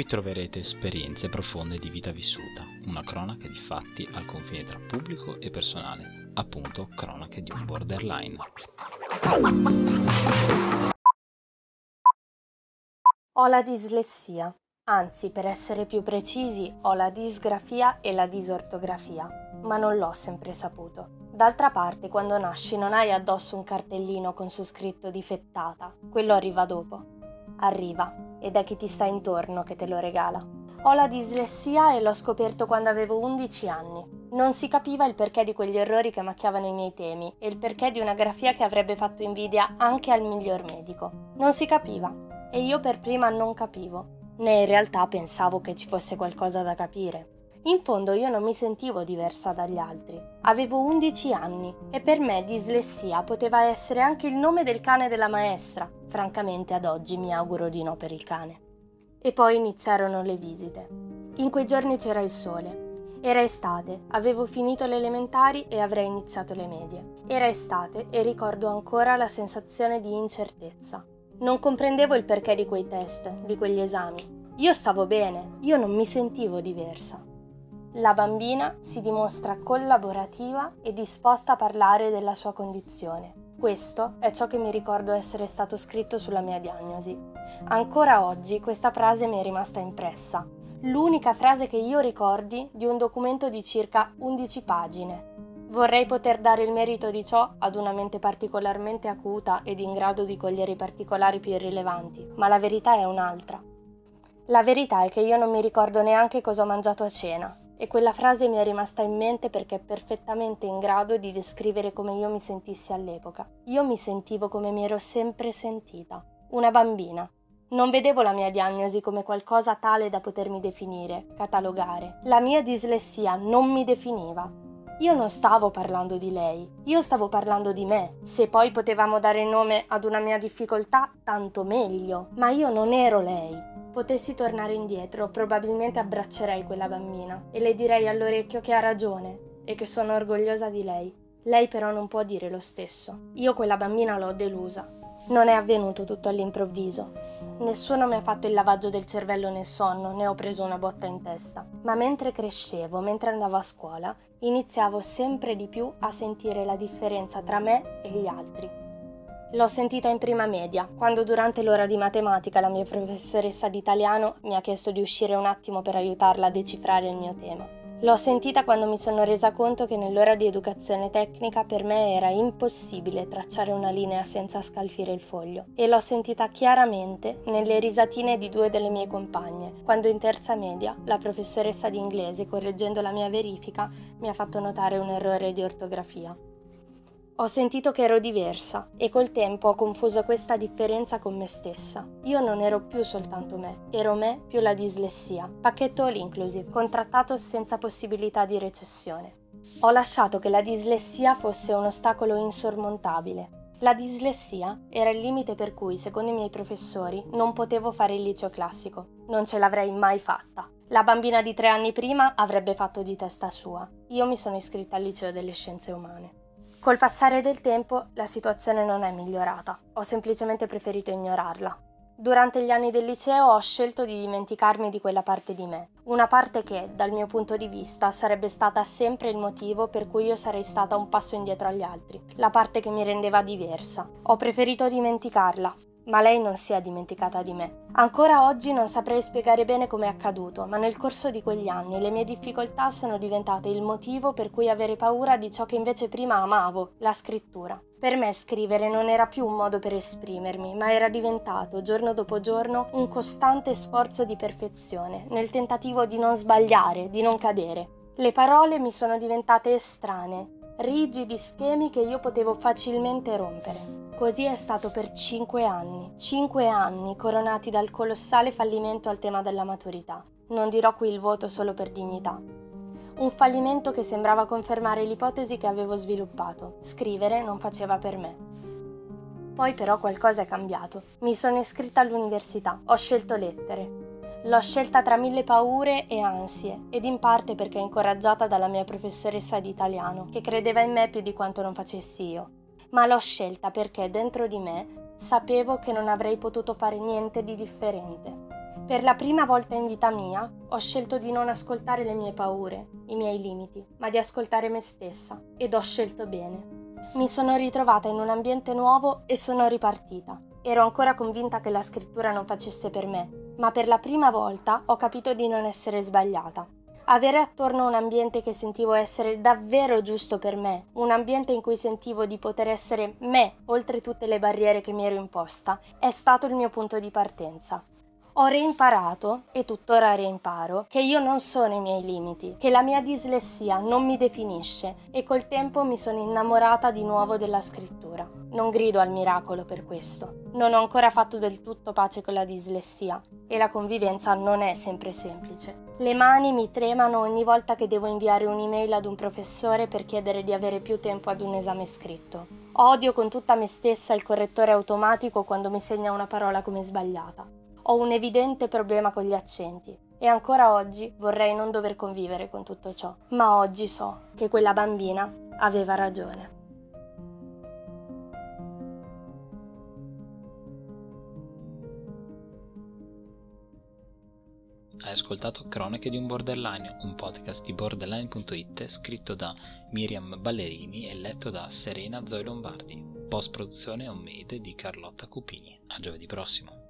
Qui troverete esperienze profonde di vita vissuta, una cronaca di fatti al confine tra pubblico e personale, appunto cronache di un borderline. Ho la dislessia, anzi per essere più precisi ho la disgrafia e la disortografia, ma non l'ho sempre saputo. D'altra parte, quando nasci non hai addosso un cartellino con su scritto difettata, quello arriva dopo. Arriva ed è chi ti sta intorno che te lo regala. Ho la dislessia e l'ho scoperto quando avevo 11 anni. Non si capiva il perché di quegli errori che macchiavano i miei temi e il perché di una grafia che avrebbe fatto invidia anche al miglior medico. Non si capiva e io per prima non capivo, né in realtà pensavo che ci fosse qualcosa da capire. In fondo io non mi sentivo diversa dagli altri. Avevo 11 anni e per me dislessia poteva essere anche il nome del cane della maestra. Francamente ad oggi mi auguro di no per il cane. E poi iniziarono le visite. In quei giorni c'era il sole. Era estate, avevo finito le elementari e avrei iniziato le medie. Era estate e ricordo ancora la sensazione di incertezza. Non comprendevo il perché di quei test, di quegli esami. Io stavo bene, io non mi sentivo diversa. La bambina si dimostra collaborativa e disposta a parlare della sua condizione. Questo è ciò che mi ricordo essere stato scritto sulla mia diagnosi. Ancora oggi questa frase mi è rimasta impressa. L'unica frase che io ricordi di un documento di circa 11 pagine. Vorrei poter dare il merito di ciò ad una mente particolarmente acuta ed in grado di cogliere i particolari più irrilevanti, ma la verità è un'altra. La verità è che io non mi ricordo neanche cosa ho mangiato a cena, e quella frase mi è rimasta in mente perché è perfettamente in grado di descrivere come io mi sentissi all'epoca. Io mi sentivo come mi ero sempre sentita, una bambina. Non vedevo la mia diagnosi come qualcosa tale da potermi definire, catalogare. La mia dislessia non mi definiva. Io non stavo parlando di lei, io stavo parlando di me. Se poi potevamo dare nome ad una mia difficoltà, tanto meglio. Ma io non ero lei. Potessi tornare indietro, probabilmente abbraccerei quella bambina e le direi all'orecchio che ha ragione e che sono orgogliosa di lei. Lei però non può dire lo stesso. Io quella bambina l'ho delusa. Non è avvenuto tutto all'improvviso. Nessuno mi ha fatto il lavaggio del cervello nel sonno, né ho preso una botta in testa. Ma mentre crescevo, mentre andavo a scuola, iniziavo sempre di più a sentire la differenza tra me e gli altri. L'ho sentita in prima media, quando durante l'ora di matematica la mia professoressa di italiano mi ha chiesto di uscire un attimo per aiutarla a decifrare il mio tema. L'ho sentita quando mi sono resa conto che nell'ora di educazione tecnica per me era impossibile tracciare una linea senza scalfire il foglio. E l'ho sentita chiaramente nelle risatine di due delle mie compagne, quando in terza media la professoressa di inglese, correggendo la mia verifica, mi ha fatto notare un errore di ortografia. Ho sentito che ero diversa e col tempo ho confuso questa differenza con me stessa. Io non ero più soltanto me, ero me più la dislessia, pacchetto all inclusive, contrattato senza possibilità di recessione. Ho lasciato che la dislessia fosse un ostacolo insormontabile. La dislessia era il limite per cui, secondo i miei professori, non potevo fare il liceo classico. Non ce l'avrei mai fatta. La bambina di tre anni prima avrebbe fatto di testa sua. Io mi sono iscritta al liceo delle scienze umane. Col passare del tempo la situazione non è migliorata, ho semplicemente preferito ignorarla. Durante gli anni del liceo ho scelto di dimenticarmi di quella parte di me, una parte che, dal mio punto di vista, sarebbe stata sempre il motivo per cui io sarei stata un passo indietro agli altri, la parte che mi rendeva diversa. Ho preferito dimenticarla, ma lei non si è dimenticata di me. Ancora oggi non saprei spiegare bene come è accaduto, ma nel corso di quegli anni le mie difficoltà sono diventate il motivo per cui avere paura di ciò che invece prima amavo, la scrittura. Per me scrivere non era più un modo per esprimermi, ma era diventato, giorno dopo giorno, un costante sforzo di perfezione, nel tentativo di non sbagliare, di non cadere. Le parole mi sono diventate estranee, rigidi schemi che io potevo facilmente rompere. Così è stato per cinque anni, cinque anni coronati dal colossale fallimento al tema della maturità. Non dirò qui il voto solo per dignità. Un fallimento che sembrava confermare l'ipotesi che avevo sviluppato. Scrivere non faceva per me. Poi però qualcosa è cambiato. Mi sono iscritta all'università, ho scelto lettere. L'ho scelta tra mille paure e ansie, ed in parte perché incoraggiata dalla mia professoressa di italiano, che credeva in me più di quanto non facessi io. Ma l'ho scelta perché dentro di me sapevo che non avrei potuto fare niente di differente. Per la prima volta in vita mia ho scelto di non ascoltare le mie paure, i miei limiti, ma di ascoltare me stessa ed ho scelto bene. Mi sono ritrovata in un ambiente nuovo e sono ripartita. Ero ancora convinta che la scrittura non facesse per me, ma per la prima volta ho capito di non essere sbagliata. Avere attorno un ambiente che sentivo essere davvero giusto per me, un ambiente in cui sentivo di poter essere me oltre tutte le barriere che mi ero imposta, è stato il mio punto di partenza. Ho reimparato, e tuttora reimparo, che io non sono i miei limiti, che la mia dislessia non mi definisce e col tempo mi sono innamorata di nuovo della scrittura. Non grido al miracolo per questo. Non ho ancora fatto del tutto pace con la dislessia e la convivenza non è sempre semplice. Le mani mi tremano ogni volta che devo inviare un'email ad un professore per chiedere di avere più tempo ad un esame scritto. Odio con tutta me stessa il correttore automatico quando mi segna una parola come sbagliata. Ho un evidente problema con gli accenti e ancora oggi vorrei non dover convivere con tutto ciò, ma oggi so che quella bambina aveva ragione. Hai ascoltato Cronache di un borderline, un podcast di borderline.it scritto da Miriam Ballerini e letto da Serena Zoe Lombardi. Post produzione homemade di Carlotta Cupini. A giovedì prossimo.